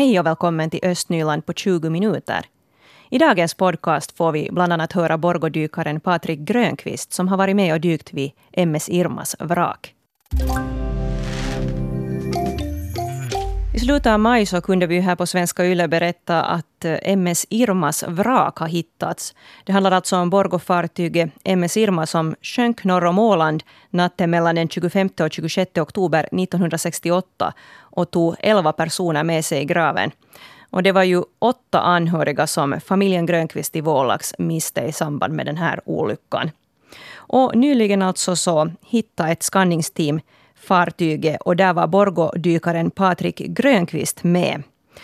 Hej och välkommen till Östnyland på 20 minuter. I dagens podcast får vi bland annat höra Borgodykaren Patrik Grönqvist som har varit med och dykt vid MS Irmas vrak. I slutet av maj så kunde vi här på Svenska Yle berätta att eh, MS Irmas vrak har hittats. Det handlar alltså om Borgofartyget MS Irma som sjönk norr om Åland natten mellan den 25 och 26 oktober 1968 och tog 11 personer med sig i graven. Och det var ju åtta anhöriga som familjen Grönqvist i Vålax miste i samband med den här olyckan. Och nyligen alltså så hittade ett skanningsteam fartyget och där var Borgådykaren Patrik Grönqvist med.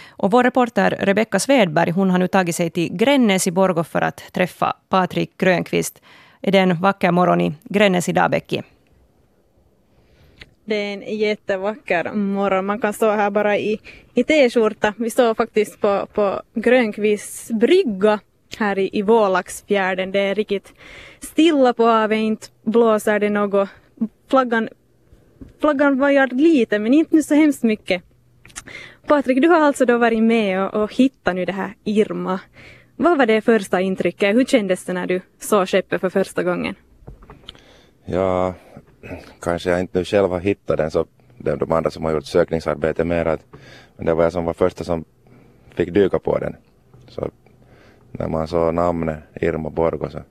Och vår reporter Rebecka Svedberg hon har nu tagit sig till Grännäs i Borgå för att träffa Patrik Grönqvist. Är det en vacker morgon i Grännes idag, Becky? Det är en jättevacker morgon. Man kan stå här bara i, i t-skjorta. Vi står faktiskt på, på Grönqvists brygga här i, i Vålaxfjärden. Det är riktigt stilla på havet, inte blåser det något. Flaggan flaggan vajar lite men inte nu så hemskt mycket. Patrik, du har alltså då varit med och, och hittat nu det här Irma. Vad var det första intrycket? Hur kändes det när du såg skeppet för första gången? Ja, kanske jag inte nu själv har hittat den så det är de andra som har gjort sökningsarbete mer att men det var jag som var första som fick dyka på den. Så när man såg namnet Irma Borgo så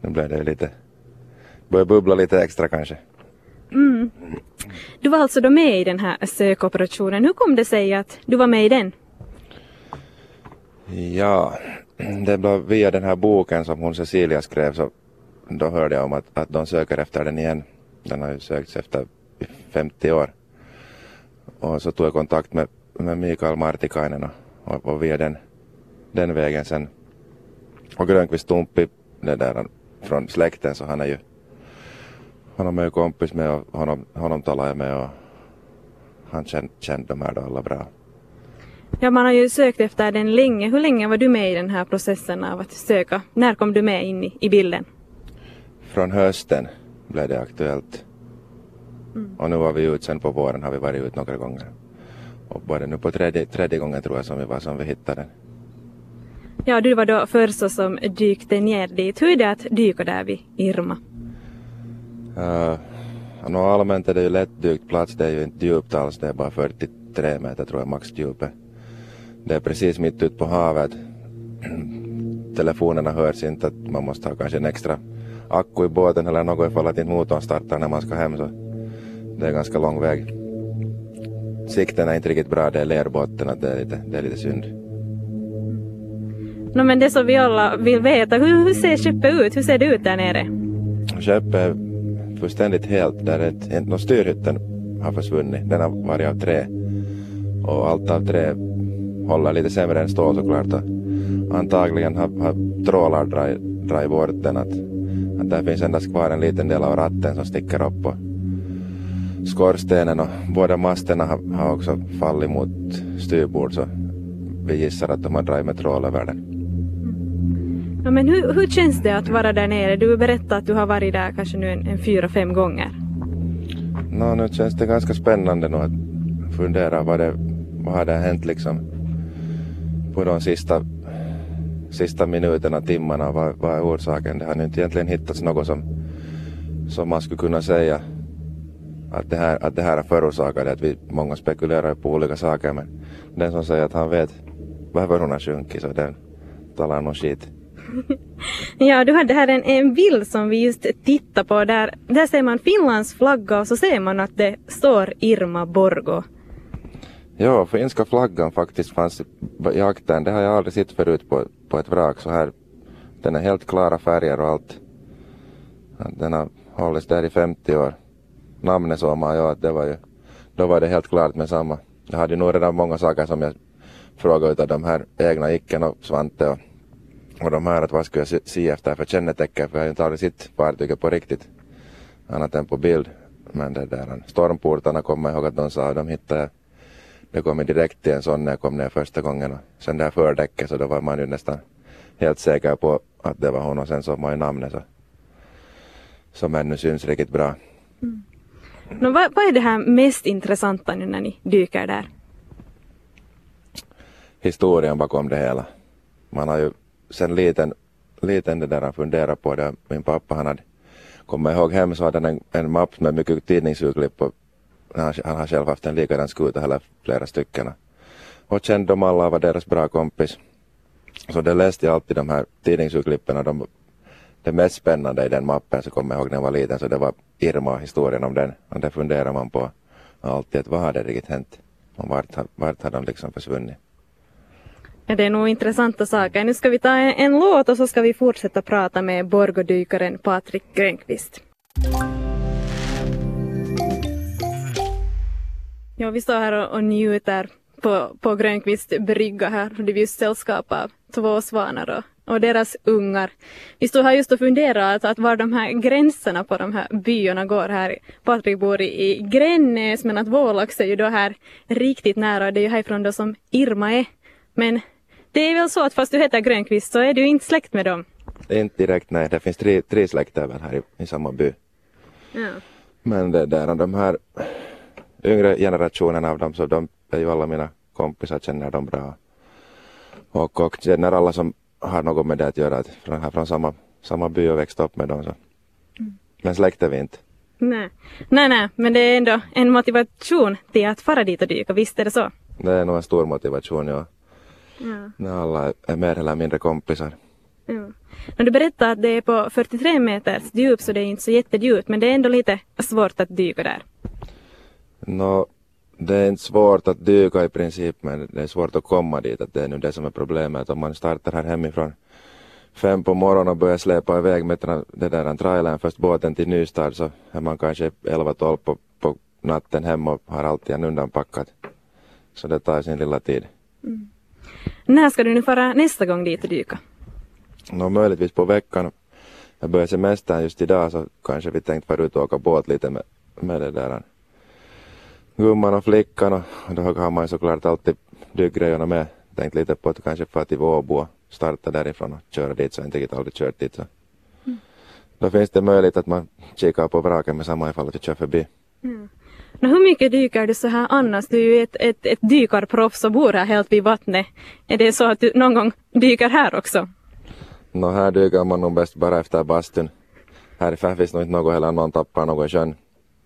nu blev det lite, började bubbla lite extra kanske. Mm. Du var alltså då med i den här sökoperationen. Hur kom det sig att du var med i den? Ja, det blev via den här boken som hon Cecilia skrev så då hörde jag om att, att de söker efter den igen. Den har ju sökts efter 50 år. Och så tog jag kontakt med, med Mikael Martikainen och, och, och via den, den vägen sen. Och Grönqvist Tumpi, det där från släkten så han är ju honom är ju kompis med och honom, honom talar jag med och han kände, kände de här då alla bra. Ja, man har ju sökt efter den länge. Hur länge var du med i den här processen av att söka? När kom du med in i, i bilden? Från hösten blev det aktuellt. Mm. Och nu var vi ute sen på våren har vi varit ute några gånger. Och bara nu på tredje, tredje gången tror jag som vi var som vi hittade den. Ja, du var då första som dykte ner dit. Hur är det att dyka där vid Irma? Uh, no, allmänt är det ju lättdykt plats, det är ju inte djupt alls, det är bara 43 meter tror jag maxdjupet. Det är precis mitt ute på havet. Telefonerna hörs inte, att man måste ha kanske en extra akku i båten eller något ifall att inte motorn startar när man ska hem så det är ganska lång väg. Sikten är inte riktigt bra, det är lerbotten, det är lite, det är lite synd. No, men det som vi alla vill veta, hur, hur ser skeppet ut? Hur ser det ut där nere? Skeppet fullständigt helt där ett, en, styrhytten har försvunnit. Den har varit av trä. Och allt av trä håller lite sämre än stål såklart. Och antagligen har, har trålar dragit bort den. Att, att där finns endast kvar en liten del av ratten som sticker upp på skorstenen och båda masterna har, har också fallit mot styrbord så vi gissar att de har dragit med trål över den. Ja, men hur, hur känns det att vara där nere? Du berättade att du har varit där kanske nu en, en fyra, fem gånger. No, nu känns det ganska spännande nu att fundera vad det vad har hänt liksom på de sista, sista minuterna, timmarna. Vad, vad är orsaken? Det har nu inte egentligen hittats något som, som man skulle kunna säga att det här, att det här har förorsakat att vi många spekulerar på olika saker men den som säger att han vet varför hon har sjunkit så den talar nog skit. ja, du hade här en, en bild som vi just tittar på. Där, där ser man Finlands flagga och så ser man att det står Irma Borgo. Ja, finska flaggan faktiskt fanns i akten. Det har jag aldrig sett förut på, på ett vrak så här. Den är helt klara färger och allt. Den har hållits där i 50 år. Namnet såg man, ja, det var ju, då var det helt klart med samma. Jag hade nog redan många saker som jag frågade utav de här egna Icken och Svante och och de här att vad skulle jag se efter för kännetecken för jag har inte aldrig sett fartyget på riktigt annat än på bild. Men det där stormportarna kommer jag ihåg att de sa de hittade det kom direkt till en sån när jag kom ner första gången och sen där fördäcket så då var man ju nästan helt säker på att det var hon och sen såg man ju namnet så som ännu syns riktigt bra. Mm. No, vad, vad är det här mest intressanta nu när ni dyker där? historien bakom det hela. Man har ju sen liten, liten det där funderade på det. Min pappa han hade kommer ihåg hem så hade han en, en mapp med mycket tidningsurklipp och han, han har själv haft en likadan skuta eller flera stycken. Och kände dem alla och var deras bra kompis. Så det läste jag alltid de här tidningsurklippen och de, det mest spännande i den mappen så kommer jag ihåg när jag var liten så det var Irma historien om den. Och det funderar man på alltid att vad hade riktigt hänt? Och vart, vart har de liksom försvunnit? Det är nog intressanta saker. Nu ska vi ta en, en låt och så ska vi fortsätta prata med Borgodykaren Patrik Grönqvist. Ja, vi står här och, och njuter på, på Grönqvist brygga här. Det är just sällskap av två svanar och, och deras ungar. Vi stod här just och funderade att, att var de här gränserna på de här byarna går här. Patrik bor i, i Grännäs men att Vålax är ju då här riktigt nära. Det är ju härifrån då som Irma är. Men det är väl så att fast du heter Grönqvist så är du inte släkt med dem? Inte direkt nej, det finns tre, tre släkter väl här i, i samma by. Ja. Men det där, de här yngre generationerna av dem så de är ju alla mina kompisar känner dem bra. Och, och känner alla som har något med det att göra, att från, här från samma, samma by och växt upp med dem. Så. Mm. Men släkt är vi inte. Nej. nej, nej, men det är ändå en motivation till att fara dit och dyka, visst är det så? Det är nog en stor motivation, ja. Ja. När alla är mer eller mindre kompisar. Ja. Men du berättade att det är på 43 meters djup så det är inte så jättedjupt men det är ändå lite svårt att dyka där. Nå, det är inte svårt att dyka i princip men det är svårt att komma dit. Att det är nu det som är problemet. Om man startar här hemifrån fem på morgonen och börjar släpa iväg med det där trailern först båten till Nystad så är man kanske 11-12 på, på natten hem och har alltid undanpackat. Så det tar sin lilla tid. Mm. När ska du nu fara nästa gång dit och dyka? Nå, möjligtvis på veckan. Jag börjar semestern just idag så kanske vi tänkt fara ut och åka båt lite med, med det där gumman och flickan och då har man ju såklart alltid dykgrejerna med. Tänkt lite på att kanske få till Åbo och starta därifrån och köra dit så jag inte riktigt aldrig kört dit. Så. Mm. Då finns det möjlighet att man kikar på vraken med samma ifall att vi kör förbi. Mm. Men hur mycket dyker du så här annars? Du är ju ett, ett, ett dykarproffs och bor här helt vid vattnet. Är det så att du någon gång dyker här också? Nå, här dyker man nog bäst bara efter bastun. Här finns nog inte något heller någon tappar någon i sjön.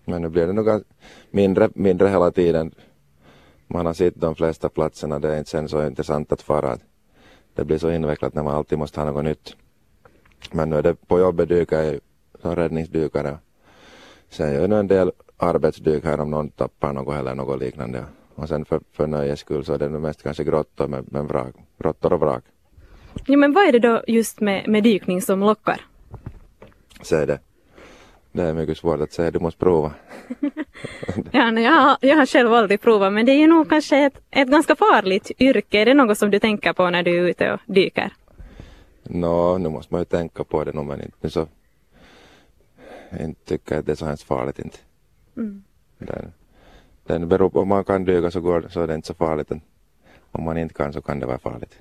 Men nu blir det nog mindre, mindre hela tiden. Man har sett de flesta platserna, det är inte sen så intressant att fara. Det blir så invecklat när man alltid måste ha något nytt. Men nu är det på jobbet dyker jag som räddningsdykare. Sen gör jag en del arbetsdyk här om någon tappar något eller något liknande. Och sen för, för nöjes skull så är det mest kanske grottor med, med vrak, grottor och vrak. Ja men vad är det då just med, med dykning som lockar? Så är det. Det är mycket svårt att säga, du måste prova. ja, jag, har, jag har själv aldrig provat men det är ju nog kanske ett, ett ganska farligt yrke. Är det något som du tänker på när du är ute och dyker? Nå, no, nu måste man ju tänka på det nog men inte så. Inte tycker att det är så hemskt farligt inte. Mm. Den, den beror om man kan dyka så, går, så är det inte så farligt. Om man inte kan så kan det vara farligt.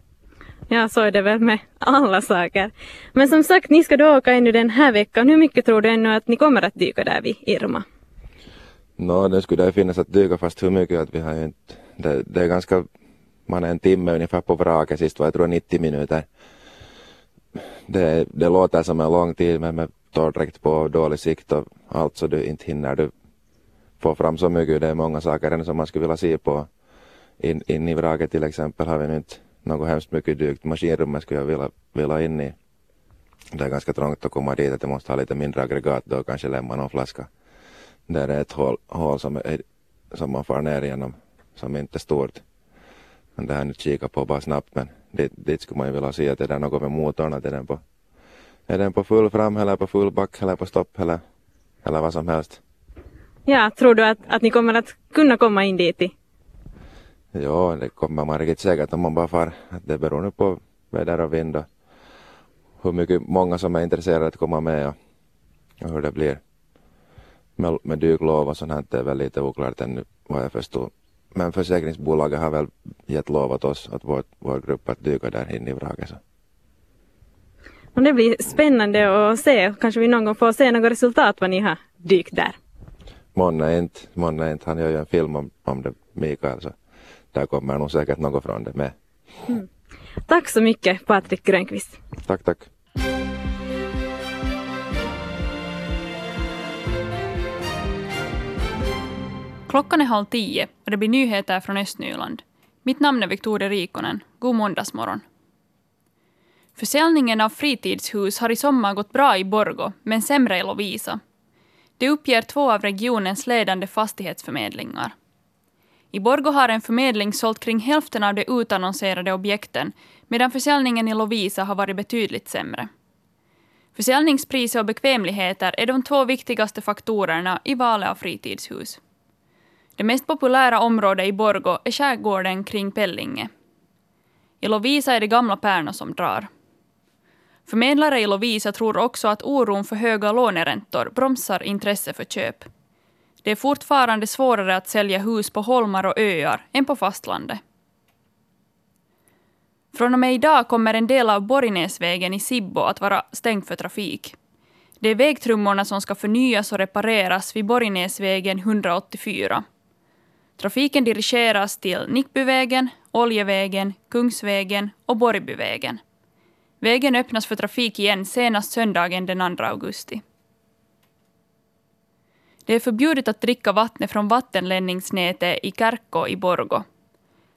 Ja, så är det väl med alla saker. Men som sagt, ni ska då åka ännu den här veckan. Hur mycket tror du ännu att ni kommer att dyka där vid Irma? Nå, no, det skulle det finnas att dyka fast hur mycket att vi har inte... Det, det är ganska... Man är en timme ungefär på vraket sist var jag tror 90 minuter. Det, det låter som en lång tid men med torrdräkt på och dålig sikt och allt så du inte hinner du få fram så mycket. Det är många saker som man skulle vilja se på. In, in i vraket till exempel har vi nu inte något hemskt mycket dykt. Maskinrummet skulle jag vilja, vilja in i. Det är ganska trångt att komma dit, att jag måste ha lite mindre aggregat då kanske lämna någon flaska. Där är ett hål, hål som, är, som man far ner igenom, som inte är stort. Men det har jag nu kikat på bara snabbt, men dit, dit skulle man ju vilja se att det är något med motorn, att är den på, är den på full fram eller på full back eller på stopp eller, eller vad som helst. Ja, tror du att, att ni kommer att kunna komma in dit i Ja, det kommer man riktigt säkert om man bara far. Det beror nu på väder och vind och hur mycket många som är intresserade att komma med och, och hur det blir. Med, med dyklov och sånt här det är väl lite oklart ännu vad jag förstår. Men försäkringsbolaget har väl gett lov åt oss, att vår, vår grupp, att dyka där inne i vraket. Det blir spännande att se. Kanske vi någon gång får se något resultat vad ni har dykt där. Månne inte, månne inte. Han gör ju en film om, om det, Mikael. Så där kommer nog säkert något från det med. Mm. Tack så mycket Patrik Grönqvist. Tack, tack. Klockan är halv tio och det blir nyheter från Östnyland. Mitt namn är Victoria Rikonen. God måndagsmorgon. Försäljningen av fritidshus har i sommar gått bra i Borgo, men sämre i Lovisa. Det uppger två av regionens ledande fastighetsförmedlingar. I Borgo har en förmedling sålt kring hälften av de utannonserade objekten, medan försäljningen i Lovisa har varit betydligt sämre. Försäljningspriser och bekvämligheter är de två viktigaste faktorerna i valet av fritidshus. Det mest populära området i Borgo är skärgården kring Pellinge. I Lovisa är det gamla Pärna som drar. Förmedlare i Lovisa tror också att oron för höga låneräntor bromsar intresse för köp. Det är fortfarande svårare att sälja hus på holmar och öar än på fastlandet. Från och med idag kommer en del av Borgnäsvägen i Sibbo att vara stängd för trafik. Det är vägtrummorna som ska förnyas och repareras vid Borgnäsvägen 184. Trafiken dirigeras till Nickbyvägen, Oljevägen, Kungsvägen och Borgbyvägen. Vägen öppnas för trafik igen senast söndagen den 2 augusti. Det är förbjudet att dricka vattnet från vattenledningsnätet i Kärkko i Borgo.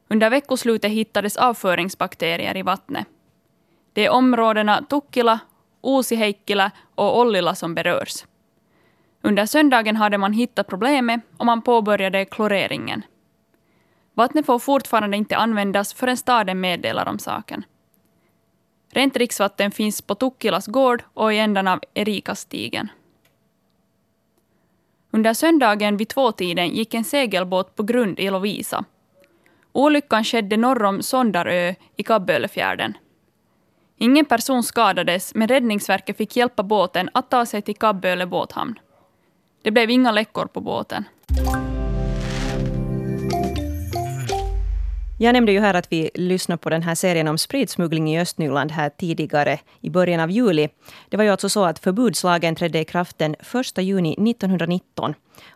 Under veckoslutet hittades avföringsbakterier i vattnet. Det är områdena Tukkila, Uusiheikkila och Ollila som berörs. Under söndagen hade man hittat problemet och man påbörjade kloreringen. Vattnet får fortfarande inte användas förrän staden meddelar om saken. Rent dricksvatten finns på Tukkilas gård och i ändan av Erikastigen. Under söndagen vid tvåtiden gick en segelbåt på grund i Lovisa. Olyckan skedde norr om Sondarö i Kabbölefjärden. Ingen person skadades, men Räddningsverket fick hjälpa båten att ta sig till Kabböle båthamn. Det blev inga läckor på båten. Jag nämnde ju här att vi lyssnade på den här serien om spritsmuggling i Östnyland här tidigare i början av juli. Det var ju alltså så att förbudslagen trädde i kraft den 1 juni 1919.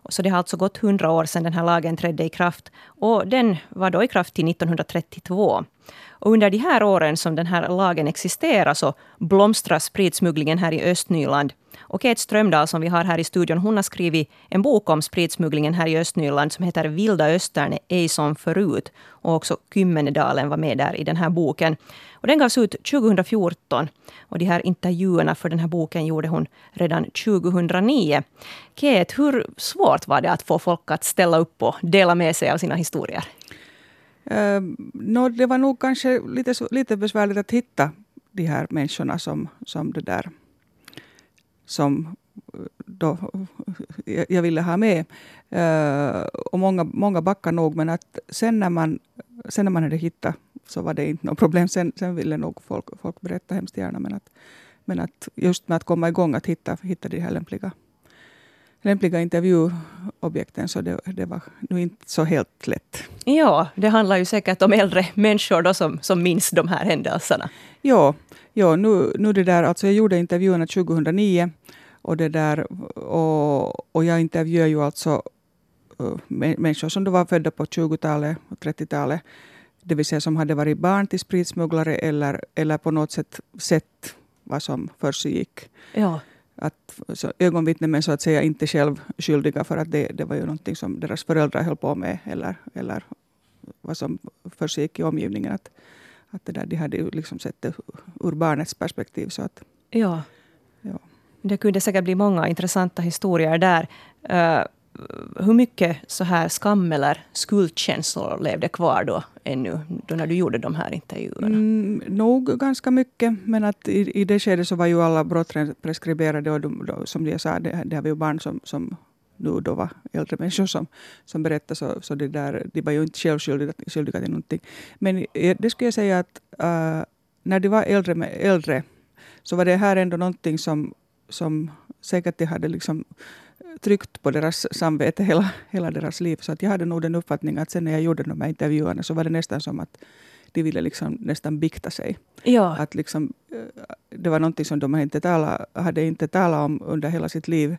Så det har alltså gått 100 år sedan den här lagen trädde i kraft. Och den var då i kraft till 1932. Och under de här åren som den här lagen existerar så blomstrar spritsmugglingen här i Östnyland. Och Kate Strömdahl som vi har här i studion, hon har skrivit en bok om spritsmugglingen här i Östnyland som heter Vilda Östern, ej som förut. Och också Kymmenedalen var med där i den här boken. Och den gavs ut 2014. Och de här intervjuerna för den här boken gjorde hon redan 2009. Kate, hur svårt var det att få folk att ställa upp och dela med sig av sina historier? Eh, uh, no, det var nog kanske lite, lite besvärligt att hitta de här människorna som, som det där som eh, då eh, jag ville ha med. Uh, och många, många backade nog, men att sen när man, sen när man hade hittat så var det inte något problem. Sen, sen ville nog folk, folk berätta hemskt gärna, men att, men att just med att komma igång, att hitta, hitta de här lämpliga lämpliga intervjuobjekten, så det, det var nu inte så helt lätt. Ja, det handlar ju säkert om äldre människor då som, som minns de här händelserna. Ja, ja nu, nu det där, alltså jag gjorde intervjuerna 2009 och, det där, och, och jag intervjuade ju alltså uh, människor som då var födda på 20-talet och 30-talet, det vill säga som hade varit barn till spritsmugglare eller, eller på något sätt sett vad som försiggick. Ja att så ögonvittnen men så att säga inte själv skyldiga för att det, det var ju någonting som deras föräldrar höll på med eller, eller vad som försiggick i omgivningen. Att, att det där, de hade ju liksom sett det ur barnets perspektiv. Så att, ja. ja. Det kunde säkert bli många intressanta historier där. Uh, hur mycket så här skam eller skuldkänslor levde kvar då ännu, då när du gjorde de här intervjuerna? Mm, nog ganska mycket, men att i, i det skedet så var ju alla brott preskriberade och de, de, som jag sa, det, det har vi ju barn som, som nu då var äldre människor som, som berättade, så, så det där, de var ju inte självskyldiga skyldiga till någonting. Men det skulle jag säga att uh, när de var äldre, äldre så var det här ändå någonting som, som säkert de hade liksom tryckt på deras samvete hela, hela deras liv. Så att jag hade nog den uppfattningen att sen när jag gjorde de här intervjuerna så var det nästan som att de ville liksom nästan bikta sig. Ja. Att liksom, eh, det var någonting som de inte talat, hade inte talat om under hela sitt liv.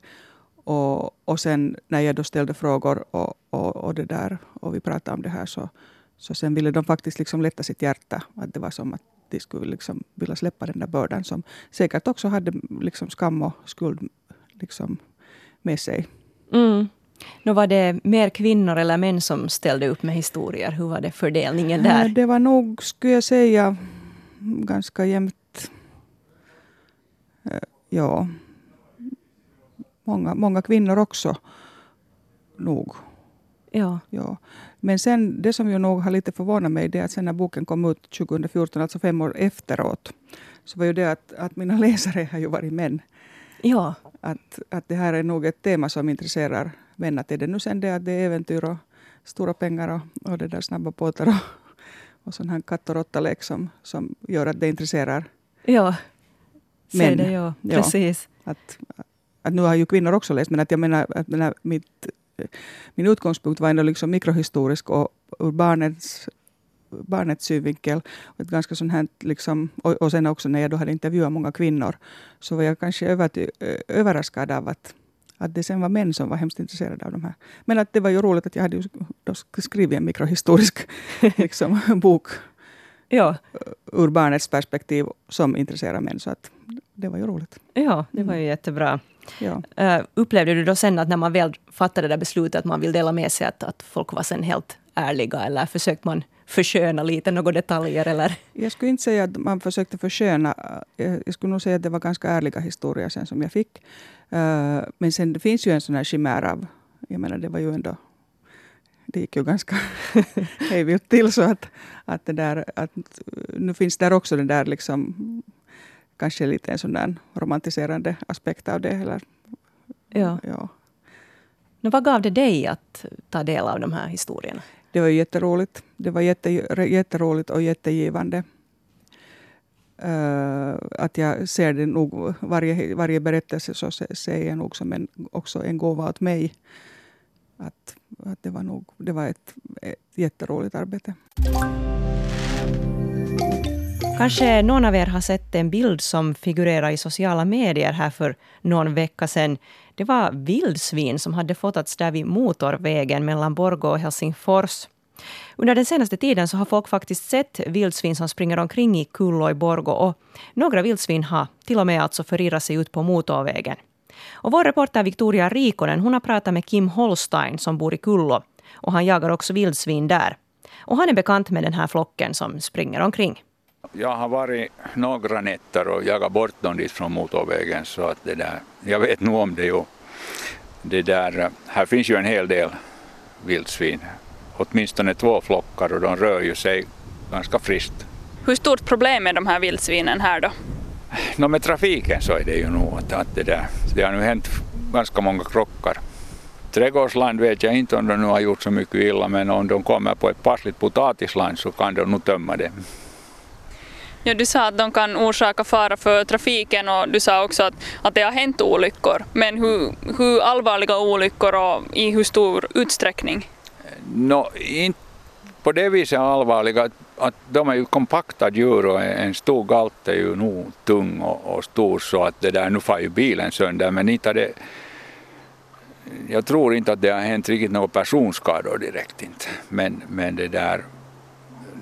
Och, och sen när jag då ställde frågor och, och, och, det där, och vi pratade om det här så, Så sen ville de faktiskt liksom lätta sitt hjärta. Att det var som att de skulle liksom vilja släppa den där bördan som säkert också hade liksom skam och skuld liksom med sig. Mm. Nu var det mer kvinnor eller män som ställde upp med historier. Hur var det fördelningen där? Det var nog, skulle jag säga, ganska jämnt. Eh, ja. Många, många kvinnor också. Nog. Ja. ja. Men sen, det som ju nog har lite förvånat mig, det är att sen när boken kom ut 2014, alltså fem år efteråt, så var ju det att, att mina läsare har ju varit män. Ja. Att, att det här är nog ett tema som intresserar. Att är det nu sen det att det är äventyr och stora pengar och, och det där snabba båtar och, och sån här katt och råtta-lek som, som gör att det intresserar ja. män. Det, ja. Precis. Ja, att, att nu har ju kvinnor också läst, men att jag menar att menar, mitt, min utgångspunkt var ändå liksom mikrohistorisk och ur barnets barnets synvinkel. Och, ett ganska sån här, liksom, och, och sen också när jag då hade intervjuat många kvinnor så var jag kanske över, överraskad av att, att det sen var män som var hemskt intresserade av de här. Men att det var ju roligt att jag hade skrivit en mikrohistorisk liksom, bok ja. ur barnets perspektiv som intresserar män. Så att det var ju roligt. Ja, det var ju mm. jättebra. Ja. Uh, upplevde du då sen att när man väl fattade det där beslutet att man vill dela med sig, att, att folk var sen helt ärliga eller försökte man försköna lite några detaljer? Eller? Jag skulle inte säga att man försökte försköna. Jag skulle nog säga att det var ganska ärliga historier sen som jag fick. Eh, men sen det finns ju en sån här chimär av, jag menar det var ju ändå det gick ju ganska hejvilt till så att, att, det där, att nu finns där också den där liksom kanske lite en sån där romantiserande aspekt av det. Eller, ja. ja. Men vad gav det dig att ta del av de här historierna? Det var jätteroligt. Det var jätte, jätteroligt och jättegivande. Uh, att jag ser det nog, varje, varje berättelse så ser jag nog som en, också en gåva åt mig. Att, att det var, nog, det var ett, ett jätteroligt arbete. Kanske någon av er har sett en bild som figurerar i sociala medier här för någon vecka sedan. Det var vildsvin som hade fotats där vid motorvägen mellan Borgå och Helsingfors. Under den senaste tiden så har folk faktiskt sett vildsvin som springer omkring i Kullo i Borgå och några vildsvin har till och med alltså förirrat sig ut på motorvägen. Och vår reporter Victoria Rikonen hon har pratat med Kim Holstein som bor i Kullo och han jagar också vildsvin där. Och han är bekant med den här flocken som springer omkring. Jag har varit några nätter och jagat bort dem dit från motorvägen så att det där, jag vet nog om det ju. Det där, här finns ju en hel del vildsvin, åtminstone två flockar och de rör ju sig ganska friskt. Hur stort problem är de här vildsvinen här då? No, med trafiken så är det ju nog att, att det, där, det har nu hänt ganska många krockar. Trädgårdsland vet jag inte om de nu har gjort så mycket illa men om de kommer på ett passligt potatisland så kan de nog tömma det. Ja, du sa att de kan orsaka fara för trafiken och du sa också att, att det har hänt olyckor. Men hur, hur allvarliga olyckor och i hur stor utsträckning? No, inte på det viset allvarliga att, att de är ju kompakta djur och en stor galt är ju nog tung och, och stor så att det där, nu far ju bilen sönder men inte det jag tror inte att det har hänt riktigt några personskador direkt inte. Men, men det där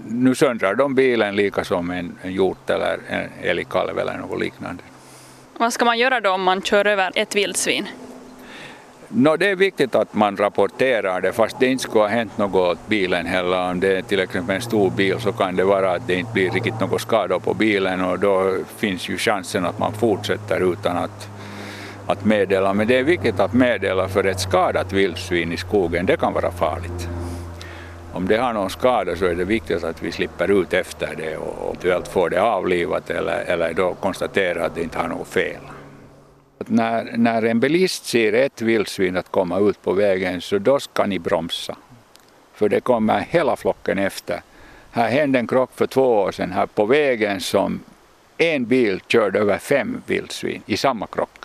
nu söndrar de bilen lika som en, en hjort eller en älgkalv eller något liknande. Vad ska man göra då om man kör över ett vildsvin? No, det är viktigt att man rapporterar det fast det inte skulle ha hänt något åt bilen heller. Om det är till exempel en stor bil så kan det vara att det inte blir riktigt något skador på bilen och då finns ju chansen att man fortsätter utan att, att meddela. Men det är viktigt att meddela för ett skadat vildsvin i skogen, det kan vara farligt om det har någon skada så är det viktigt att vi slipper ut efter det och eventuellt får det avlivat eller, eller då konstatera att det inte har något fel. När, när en bilist ser ett vildsvin att komma ut på vägen så då ska ni bromsa. För det kommer hela flocken efter. Här hände en krock för två år sedan här på vägen som en bil körde över fem vildsvin i samma krock.